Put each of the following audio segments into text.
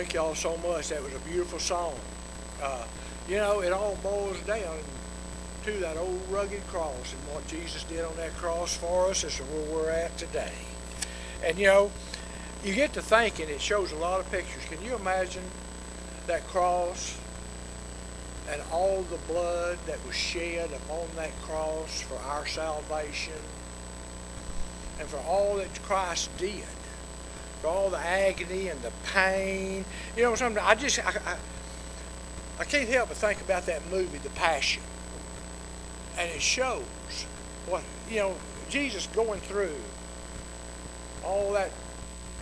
Thank y'all so much. That was a beautiful song. Uh, you know, it all boils down to that old rugged cross and what Jesus did on that cross for us is where we're at today. And you know, you get to thinking, it shows a lot of pictures. Can you imagine that cross and all the blood that was shed upon that cross for our salvation and for all that Christ did? For all the agony and the pain. You know, something I just I, I, I can't help but think about that movie, The Passion. And it shows what you know, Jesus going through all that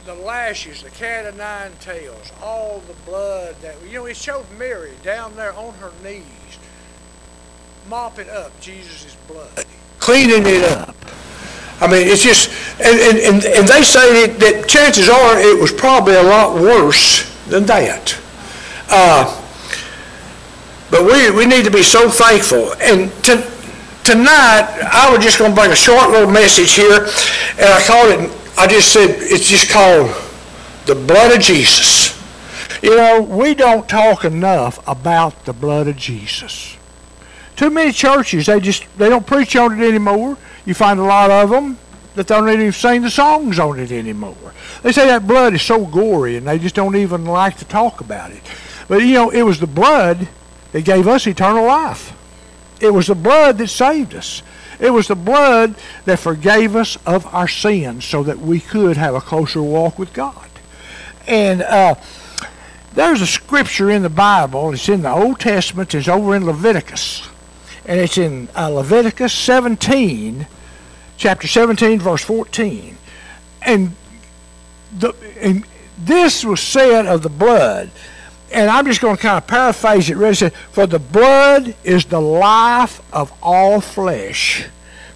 the lashes, the cat of nine tails, all the blood that you know, it showed Mary down there on her knees, mopping up Jesus' blood, cleaning it up. I mean, it's just, and, and, and, and they say that, that chances are it was probably a lot worse than that. Uh, but we, we need to be so thankful. And to, tonight, I was just going to bring a short little message here, and I called it, I just said, it's just called the blood of Jesus. You know, we don't talk enough about the blood of Jesus. Too many churches, they just, they don't preach on it anymore. You find a lot of them that don't even sing the songs on it anymore. They say that blood is so gory and they just don't even like to talk about it. But you know, it was the blood that gave us eternal life. It was the blood that saved us. It was the blood that forgave us of our sins so that we could have a closer walk with God. And uh, there's a scripture in the Bible, it's in the Old Testament, it's over in Leviticus. And it's in uh, Leviticus 17, chapter 17, verse 14. And, the, and this was said of the blood. And I'm just going to kind of paraphrase it. Really said, For the blood is the life of all flesh.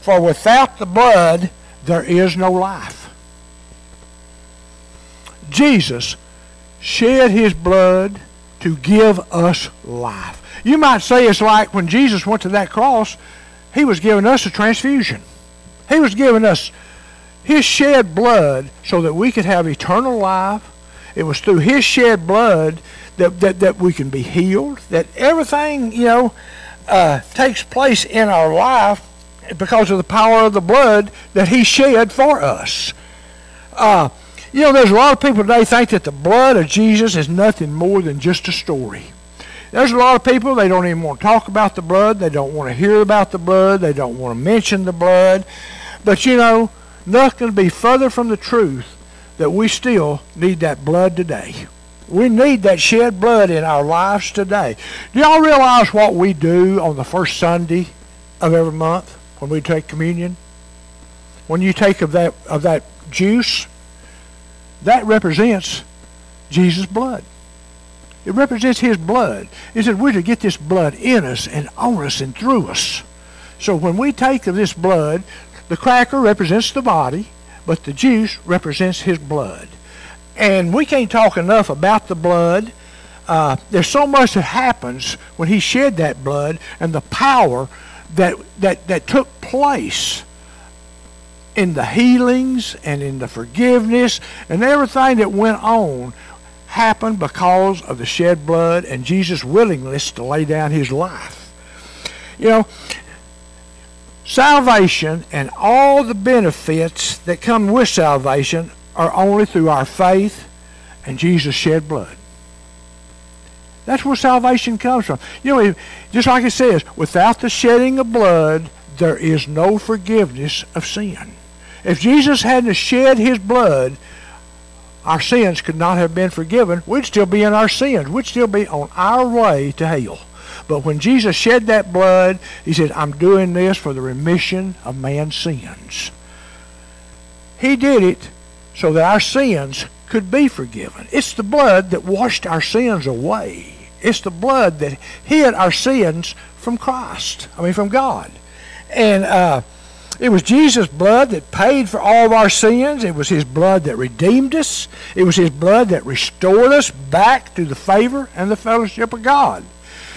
For without the blood, there is no life. Jesus shed his blood to give us life. You might say it's like when Jesus went to that cross, he was giving us a transfusion. He was giving us his shed blood so that we could have eternal life. It was through his shed blood that, that, that we can be healed, that everything, you know, uh, takes place in our life because of the power of the blood that he shed for us. Uh, you know, there's a lot of people today think that the blood of Jesus is nothing more than just a story. There's a lot of people, they don't even want to talk about the blood. They don't want to hear about the blood. They don't want to mention the blood. But you know, nothing could be further from the truth that we still need that blood today. We need that shed blood in our lives today. Do y'all realize what we do on the first Sunday of every month when we take communion? When you take of that of that juice, that represents Jesus' blood. It represents his blood. It said we're to get this blood in us and on us and through us. So when we take of this blood, the cracker represents the body, but the juice represents his blood. And we can't talk enough about the blood. Uh, there's so much that happens when he shed that blood and the power that, that, that took place in the healings and in the forgiveness and everything that went on happened because of the shed blood and Jesus' willingness to lay down his life. You know, salvation and all the benefits that come with salvation are only through our faith and Jesus' shed blood. That's where salvation comes from. You know, just like it says, without the shedding of blood, there is no forgiveness of sin. If Jesus hadn't shed his blood, our sins could not have been forgiven. We'd still be in our sins. We'd still be on our way to hell. But when Jesus shed that blood, he said, I'm doing this for the remission of man's sins. He did it so that our sins could be forgiven. It's the blood that washed our sins away. It's the blood that hid our sins from Christ. I mean, from God. And uh, it was Jesus' blood that paid for all of our sins. It was His blood that redeemed us. It was His blood that restored us back to the favor and the fellowship of God.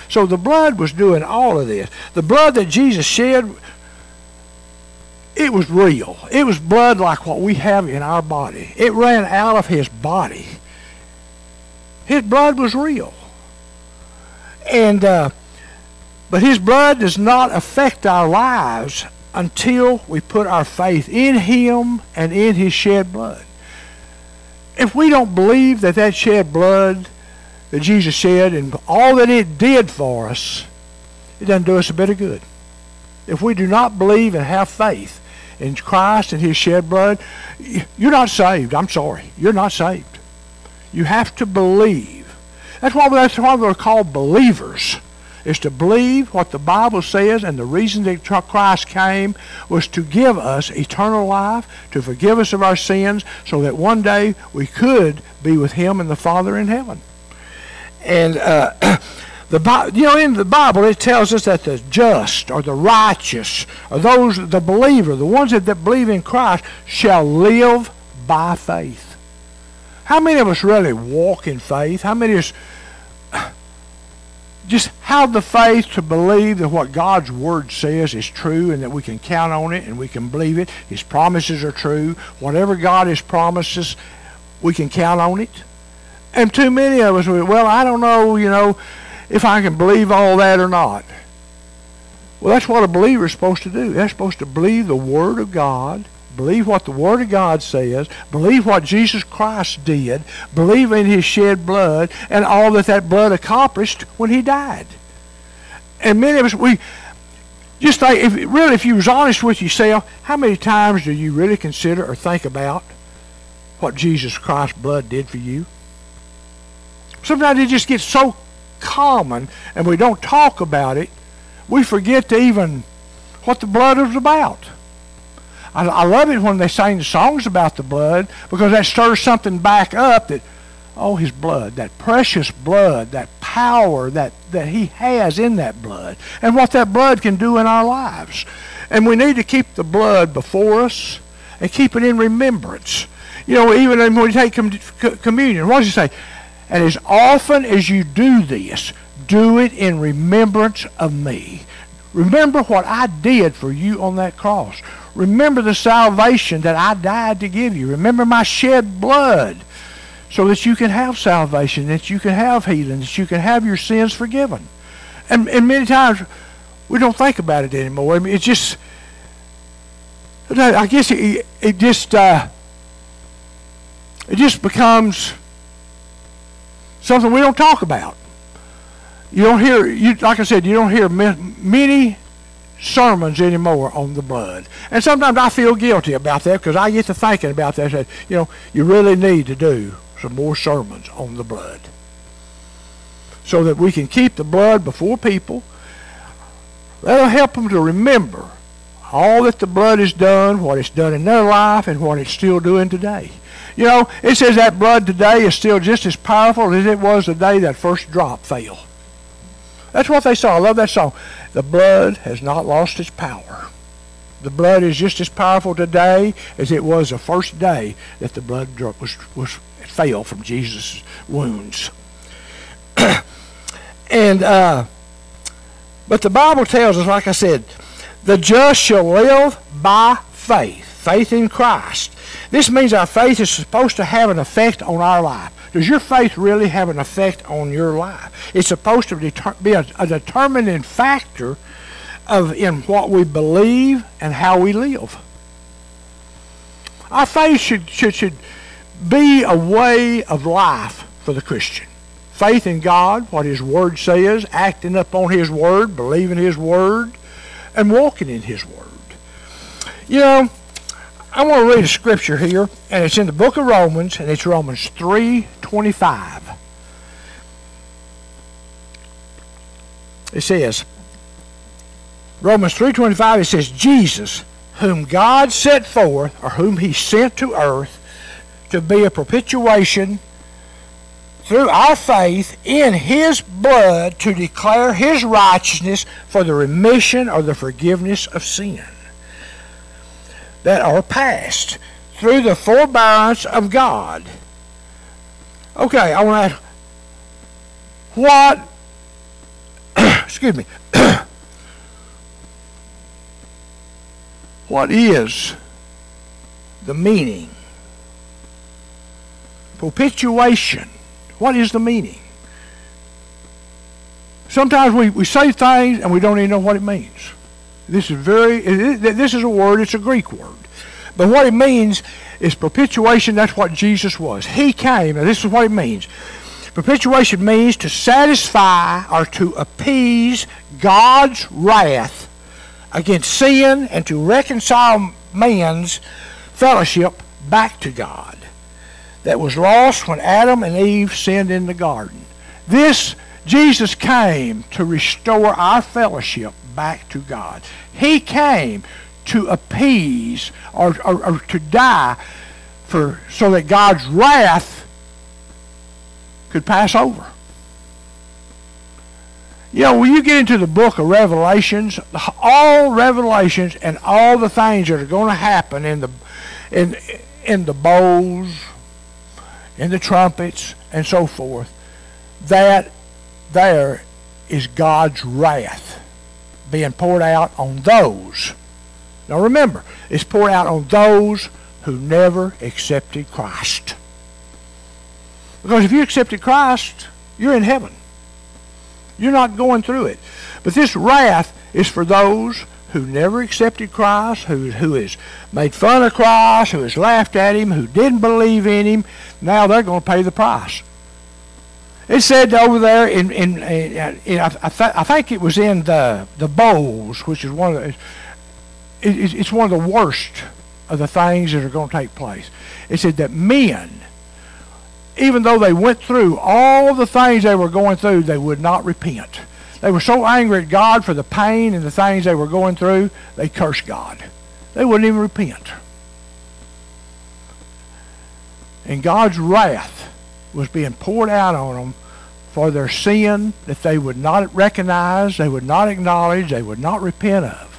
So the blood was doing all of this. The blood that Jesus shed, it was real. It was blood like what we have in our body. It ran out of His body. His blood was real. And uh, but his blood does not affect our lives until we put our faith in him and in his shed blood. If we don't believe that that shed blood that Jesus shed and all that it did for us, it doesn't do us a bit of good. If we do not believe and have faith in Christ and his shed blood, you're not saved. I'm sorry. You're not saved. You have to believe. That's why, that's why we're called believers is to believe what the Bible says, and the reason that Christ came was to give us eternal life, to forgive us of our sins, so that one day we could be with Him and the Father in heaven. And uh, the you know in the Bible it tells us that the just or the righteous or those the believer, the ones that, that believe in Christ, shall live by faith. How many of us really walk in faith? How many of us just have the faith to believe that what God's Word says is true and that we can count on it and we can believe it. His promises are true. Whatever God has promised us, we can count on it. And too many of us, well, I don't know, you know, if I can believe all that or not. Well, that's what a believer is supposed to do. They're supposed to believe the Word of God Believe what the Word of God says. Believe what Jesus Christ did. Believe in His shed blood and all that that blood accomplished when He died. And many of us, we just think, if, really, if you was honest with yourself, how many times do you really consider or think about what Jesus Christ's blood did for you? Sometimes it just gets so common and we don't talk about it, we forget to even what the blood was about. I, I love it when they sing songs about the blood because that stirs something back up that, oh, his blood, that precious blood, that power that, that he has in that blood, and what that blood can do in our lives. And we need to keep the blood before us and keep it in remembrance. You know, even when we take com- communion, what does he say? And as often as you do this, do it in remembrance of me. Remember what I did for you on that cross. Remember the salvation that I died to give you. Remember my shed blood so that you can have salvation, that you can have healing, that you can have your sins forgiven. And, and many times we don't think about it anymore. I mean, it's just, I guess it, it just, uh, it just becomes something we don't talk about. You don't hear, you, like I said, you don't hear many sermons anymore on the blood. And sometimes I feel guilty about that because I get to thinking about that. That you know, you really need to do some more sermons on the blood so that we can keep the blood before people. That'll help them to remember all that the blood has done, what it's done in their life, and what it's still doing today. You know, it says that blood today is still just as powerful as it was the day that first drop fell. That's what they saw. I love that song. The blood has not lost its power. The blood is just as powerful today as it was the first day that the blood was, was fell from Jesus' wounds. and uh, but the Bible tells us, like I said, the just shall live by faith, faith in Christ. This means our faith is supposed to have an effect on our life. Does your faith really have an effect on your life? It's supposed to be a, a determining factor of in what we believe and how we live. Our faith should, should, should be a way of life for the Christian. Faith in God, what His Word says, acting upon His Word, believing His Word, and walking in His Word. You know, I want to read a scripture here, and it's in the book of Romans, and it's Romans 3.25. It says, Romans 3.25, it says, Jesus, whom God set forth, or whom he sent to earth, to be a propitiation through our faith in his blood to declare his righteousness for the remission or the forgiveness of sin that are past through the forbearance of God. Okay, I want to ask, what, excuse me, what is the meaning? Propitiation. What is the meaning? Sometimes we, we say things and we don't even know what it means. This is very, this is a word, it's a Greek word. But what it means is perpetuation, that's what Jesus was. He came, and this is what it means. Perpetuation means to satisfy or to appease God's wrath against sin and to reconcile man's fellowship back to God that was lost when Adam and Eve sinned in the garden. This, Jesus came to restore our fellowship back to God. He came to appease or, or, or to die for so that God's wrath could pass over. You know, when you get into the book of Revelations, all Revelations and all the things that are going to happen in the in in the bowls, in the trumpets, and so forth, that there is God's wrath being poured out on those. Now remember, it's poured out on those who never accepted Christ. Because if you accepted Christ, you're in heaven. You're not going through it. But this wrath is for those who never accepted Christ, who, who has made fun of Christ, who has laughed at him, who didn't believe in him. Now they're going to pay the price. It said over there in, in, in, in I, th- I, think it was in the the bowls, which is one of the, it, it's one of the worst of the things that are going to take place. It said that men, even though they went through all the things they were going through, they would not repent. They were so angry at God for the pain and the things they were going through, they cursed God. They wouldn't even repent. And God's wrath was being poured out on them for their sin that they would not recognize, they would not acknowledge, they would not repent of.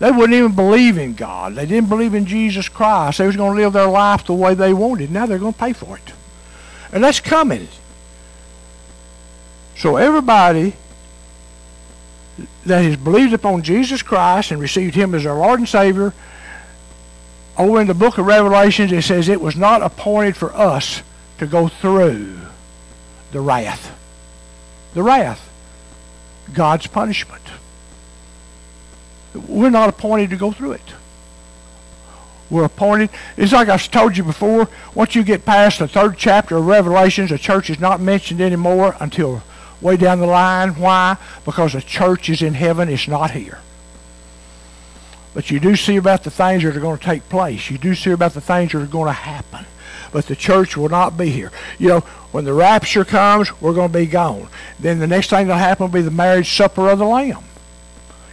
They wouldn't even believe in God. They didn't believe in Jesus Christ. They was going to live their life the way they wanted. Now they're going to pay for it. And that's coming. So everybody that has believed upon Jesus Christ and received him as their Lord and Savior, over in the book of Revelations it says it was not appointed for us to go through the wrath. The wrath. God's punishment. We're not appointed to go through it. We're appointed. It's like I've told you before. Once you get past the third chapter of Revelations, the church is not mentioned anymore until way down the line. Why? Because the church is in heaven. It's not here. But you do see about the things that are going to take place. You do see about the things that are going to happen but the church will not be here. You know, when the rapture comes, we're going to be gone. Then the next thing that'll happen will be the marriage supper of the Lamb.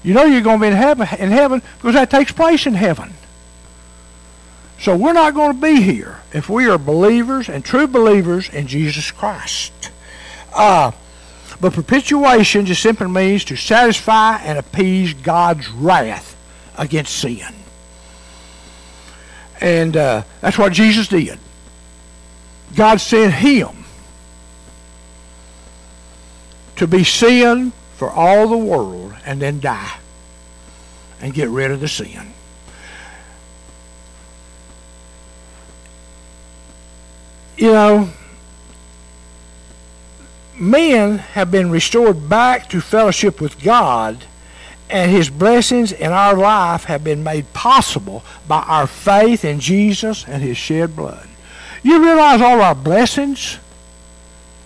You know you're going to be in heaven, in heaven because that takes place in heaven. So we're not going to be here if we are believers and true believers in Jesus Christ. Uh, but perpetuation just simply means to satisfy and appease God's wrath against sin. And uh, that's what Jesus did. God sent him to be sin for all the world and then die and get rid of the sin. You know, men have been restored back to fellowship with God, and His blessings in our life have been made possible by our faith in Jesus and His shed blood. You realize all our blessings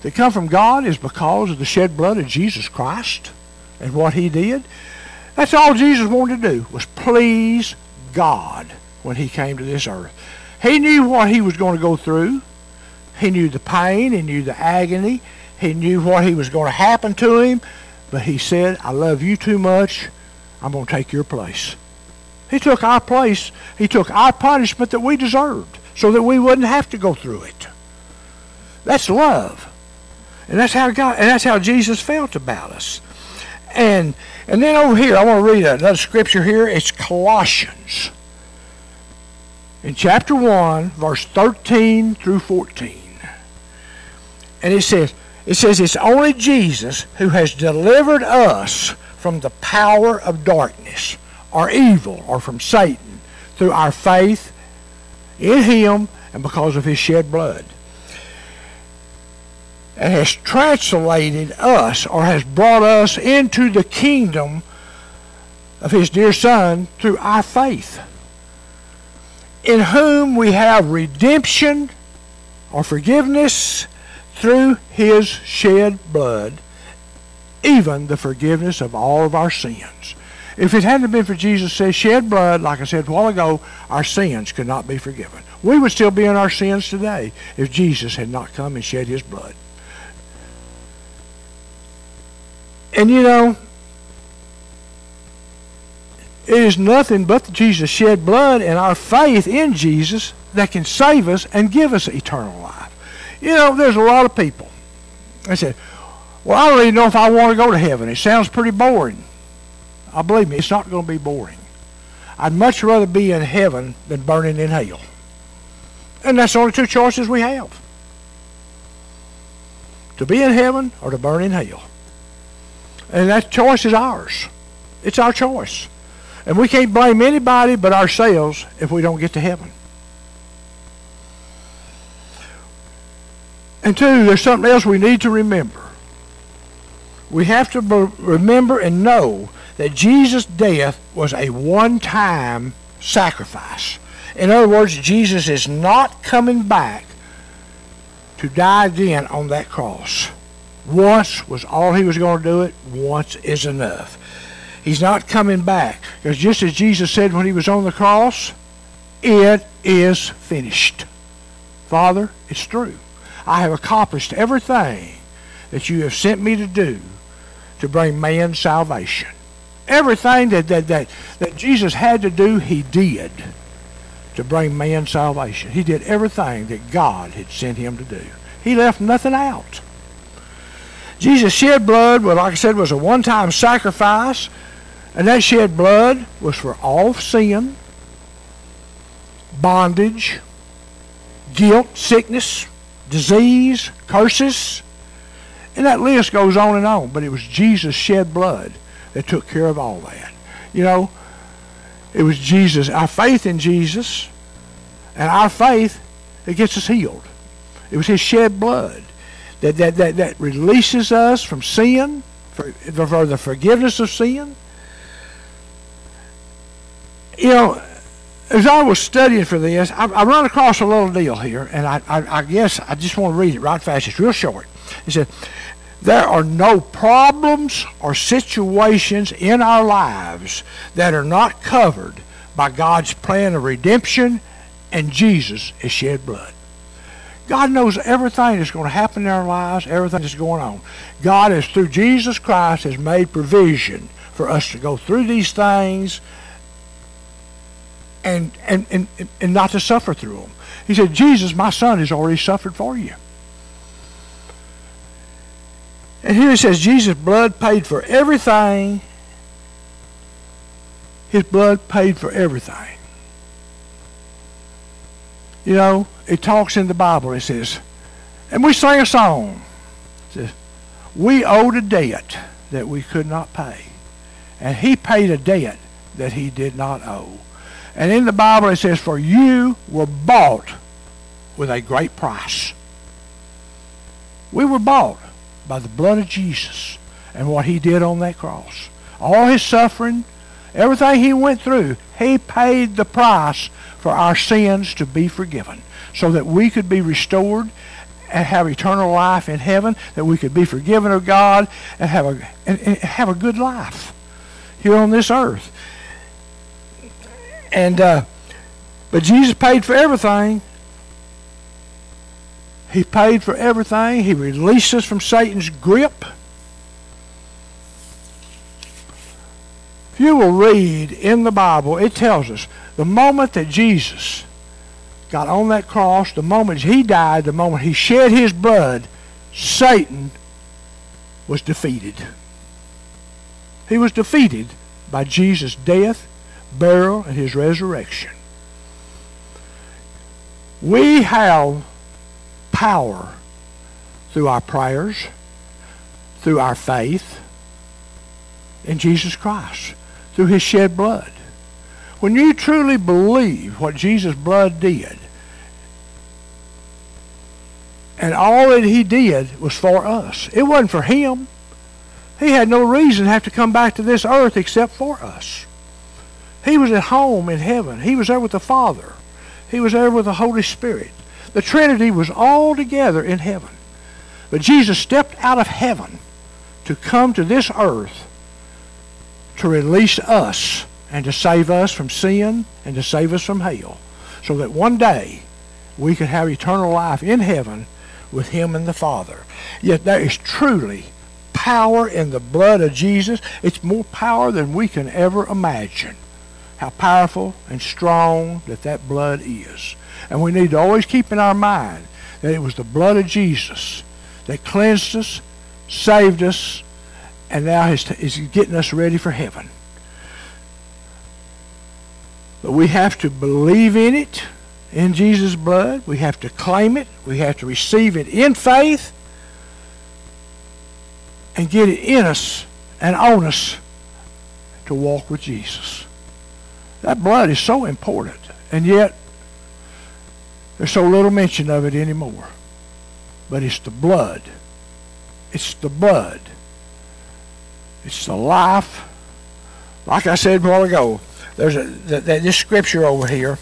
that come from God is because of the shed blood of Jesus Christ and what he did? That's all Jesus wanted to do was please God when he came to this earth. He knew what he was going to go through. He knew the pain. He knew the agony. He knew what he was going to happen to him. But he said, I love you too much. I'm going to take your place. He took our place. He took our punishment that we deserved so that we wouldn't have to go through it. That's love. And that's how God and that's how Jesus felt about us. And and then over here, I want to read another scripture here. It's Colossians. In chapter 1, verse 13 through 14. And it says, it says it's only Jesus who has delivered us from the power of darkness or evil or from Satan through our faith in him and because of his shed blood. And has translated us or has brought us into the kingdom of his dear Son through our faith, in whom we have redemption or forgiveness through his shed blood, even the forgiveness of all of our sins. If it hadn't been for Jesus' shed blood, like I said a while ago, our sins could not be forgiven. We would still be in our sins today if Jesus had not come and shed his blood. And you know, it is nothing but Jesus shed blood and our faith in Jesus that can save us and give us eternal life. You know, there's a lot of people. I said, well, I don't even know if I want to go to heaven. It sounds pretty boring. I believe me, it's not going to be boring. I'd much rather be in heaven than burning in hell. And that's the only two choices we have. To be in heaven or to burn in hell. And that choice is ours. It's our choice. And we can't blame anybody but ourselves if we don't get to heaven. And two, there's something else we need to remember. We have to remember and know that Jesus' death was a one-time sacrifice. In other words, Jesus is not coming back to die again on that cross. Once was all he was going to do it. Once is enough. He's not coming back. Because just as Jesus said when he was on the cross, it is finished. Father, it's true. I have accomplished everything that you have sent me to do to bring man salvation. Everything that, that, that, that Jesus had to do, he did to bring man salvation. He did everything that God had sent him to do. He left nothing out. Jesus shed blood, well, like I said, was a one-time sacrifice, and that shed blood was for all sin, bondage, guilt, sickness, disease, curses, and that list goes on and on. But it was Jesus' shed blood that took care of all that. You know, it was Jesus, our faith in Jesus, and our faith that gets us healed. It was his shed blood that, that, that, that releases us from sin, for, for the forgiveness of sin. You know, as I was studying for this, I, I run across a little deal here, and I, I, I guess I just want to read it right fast. It's real short. It said, there are no problems or situations in our lives that are not covered by God's plan of redemption and Jesus' is shed blood. God knows everything that's going to happen in our lives, everything that's going on. God has, through Jesus Christ, has made provision for us to go through these things and, and, and, and not to suffer through them. He said, Jesus, my son, has already suffered for you. And here it says, Jesus' blood paid for everything. His blood paid for everything. You know, it talks in the Bible. It says, and we sing a song. It says, we owed a debt that we could not pay. And he paid a debt that he did not owe. And in the Bible it says, for you were bought with a great price. We were bought by the blood of Jesus and what he did on that cross. All his suffering, everything he went through, he paid the price for our sins to be forgiven so that we could be restored and have eternal life in heaven, that we could be forgiven of God and have a, and, and have a good life here on this earth. And uh, but Jesus paid for everything. He paid for everything. He released us from Satan's grip. You will read in the Bible, it tells us the moment that Jesus got on that cross, the moment he died, the moment he shed his blood, Satan was defeated. He was defeated by Jesus' death, burial, and his resurrection. We have power through our prayers, through our faith in Jesus Christ, through his shed blood. When you truly believe what Jesus' blood did, And all that he did was for us. It wasn't for him. He had no reason to have to come back to this earth except for us. He was at home in heaven. He was there with the Father. He was there with the Holy Spirit. The Trinity was all together in heaven. But Jesus stepped out of heaven to come to this earth to release us and to save us from sin and to save us from hell so that one day we could have eternal life in heaven with him and the Father. Yet there is truly power in the blood of Jesus. It's more power than we can ever imagine. How powerful and strong that that blood is. And we need to always keep in our mind that it was the blood of Jesus that cleansed us, saved us, and now is, is getting us ready for heaven. But we have to believe in it, in Jesus' blood. We have to claim it. We have to receive it in faith and get it in us and on us to walk with Jesus. That blood is so important, and yet there's so little mention of it anymore. But it's the blood. It's the blood. It's the life. Like I said a while ago, there's a, this scripture over here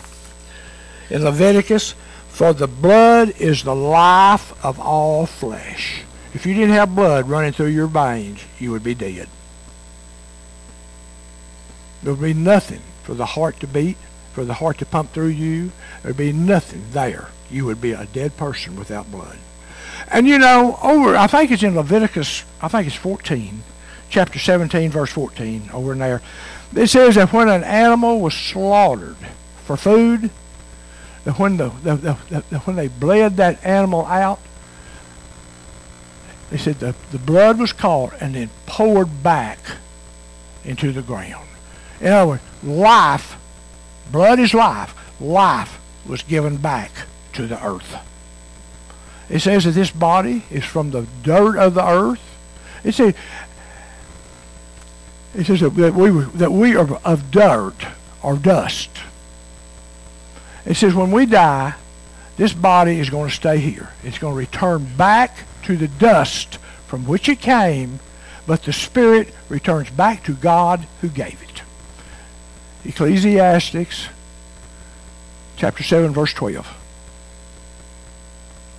in Leviticus, for the blood is the life of all flesh. If you didn't have blood running through your veins, you would be dead. There would be nothing for the heart to beat, for the heart to pump through you. There would be nothing there. You would be a dead person without blood. And you know, over, I think it's in Leviticus, I think it's 14, chapter 17, verse 14, over in there. It says that when an animal was slaughtered for food, that when, the, the, the, the when they bled that animal out, they said the, the blood was caught and then poured back into the ground. In other words, life, blood is life, life was given back to the earth. It says that this body is from the dirt of the earth. It says, it says that we, that we are of dirt or dust. It says when we die, this body is going to stay here. It's going to return back to the dust from which it came, but the spirit returns back to God who gave it. Ecclesiastics chapter 7 verse 12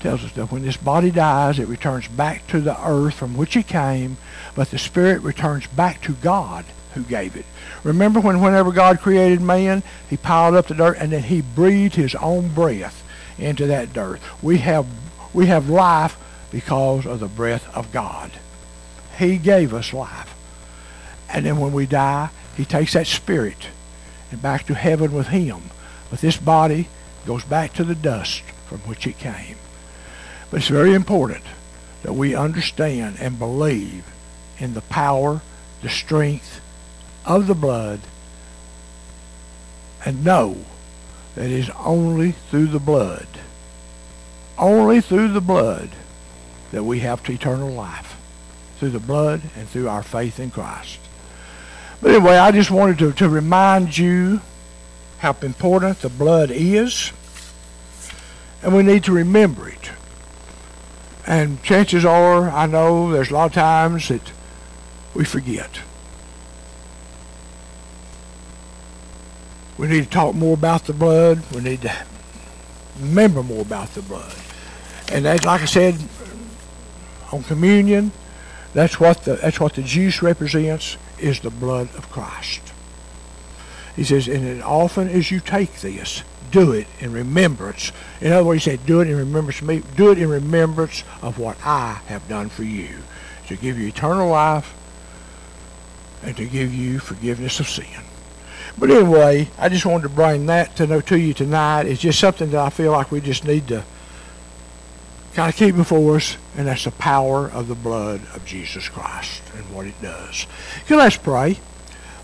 tells us that when this body dies, it returns back to the earth from which it came, but the spirit returns back to God who gave it. Remember when whenever God created man, he piled up the dirt and then he breathed his own breath into that dirt. We have we have life because of the breath of God. He gave us life. And then when we die, he takes that spirit and back to heaven with him. But this body goes back to the dust from which it came. But it's very important that we understand and believe in the power, the strength of the blood, and know that it is only through the blood, only through the blood that we have eternal life. Through the blood and through our faith in Christ. But anyway, I just wanted to, to remind you how important the blood is. And we need to remember it. And chances are, I know there's a lot of times that we forget. We need to talk more about the blood. We need to remember more about the blood. And as like I said on communion, that's what the that's what the juice represents is the blood of Christ. He says, and as often as you take this, do it in remembrance. In other words, he said, do it in remembrance of me. Do it in remembrance of what I have done for you. To give you eternal life and to give you forgiveness of sin. But anyway, I just wanted to bring that to know to you tonight. It's just something that I feel like we just need to kind of keep before us, and that's the power of the blood of Jesus Christ and what it does. Okay, let's pray.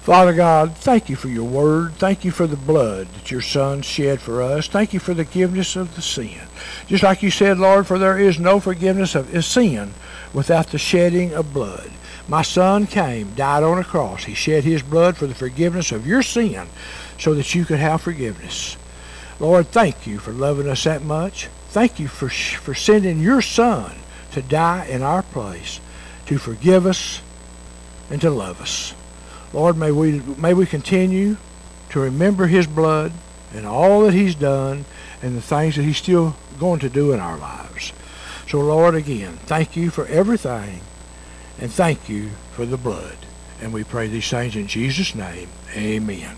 Father God, thank you for your word. Thank you for the blood that your Son shed for us. Thank you for the forgiveness of the sin. Just like you said, Lord, for there is no forgiveness of sin without the shedding of blood. My Son came, died on a cross. He shed his blood for the forgiveness of your sin so that you could have forgiveness. Lord, thank you for loving us that much. thank you for, for sending your Son to die in our place, to forgive us and to love us. Lord, may we, may we continue to remember his blood and all that he's done and the things that he's still going to do in our lives. So, Lord, again, thank you for everything and thank you for the blood. And we pray these things in Jesus' name. Amen.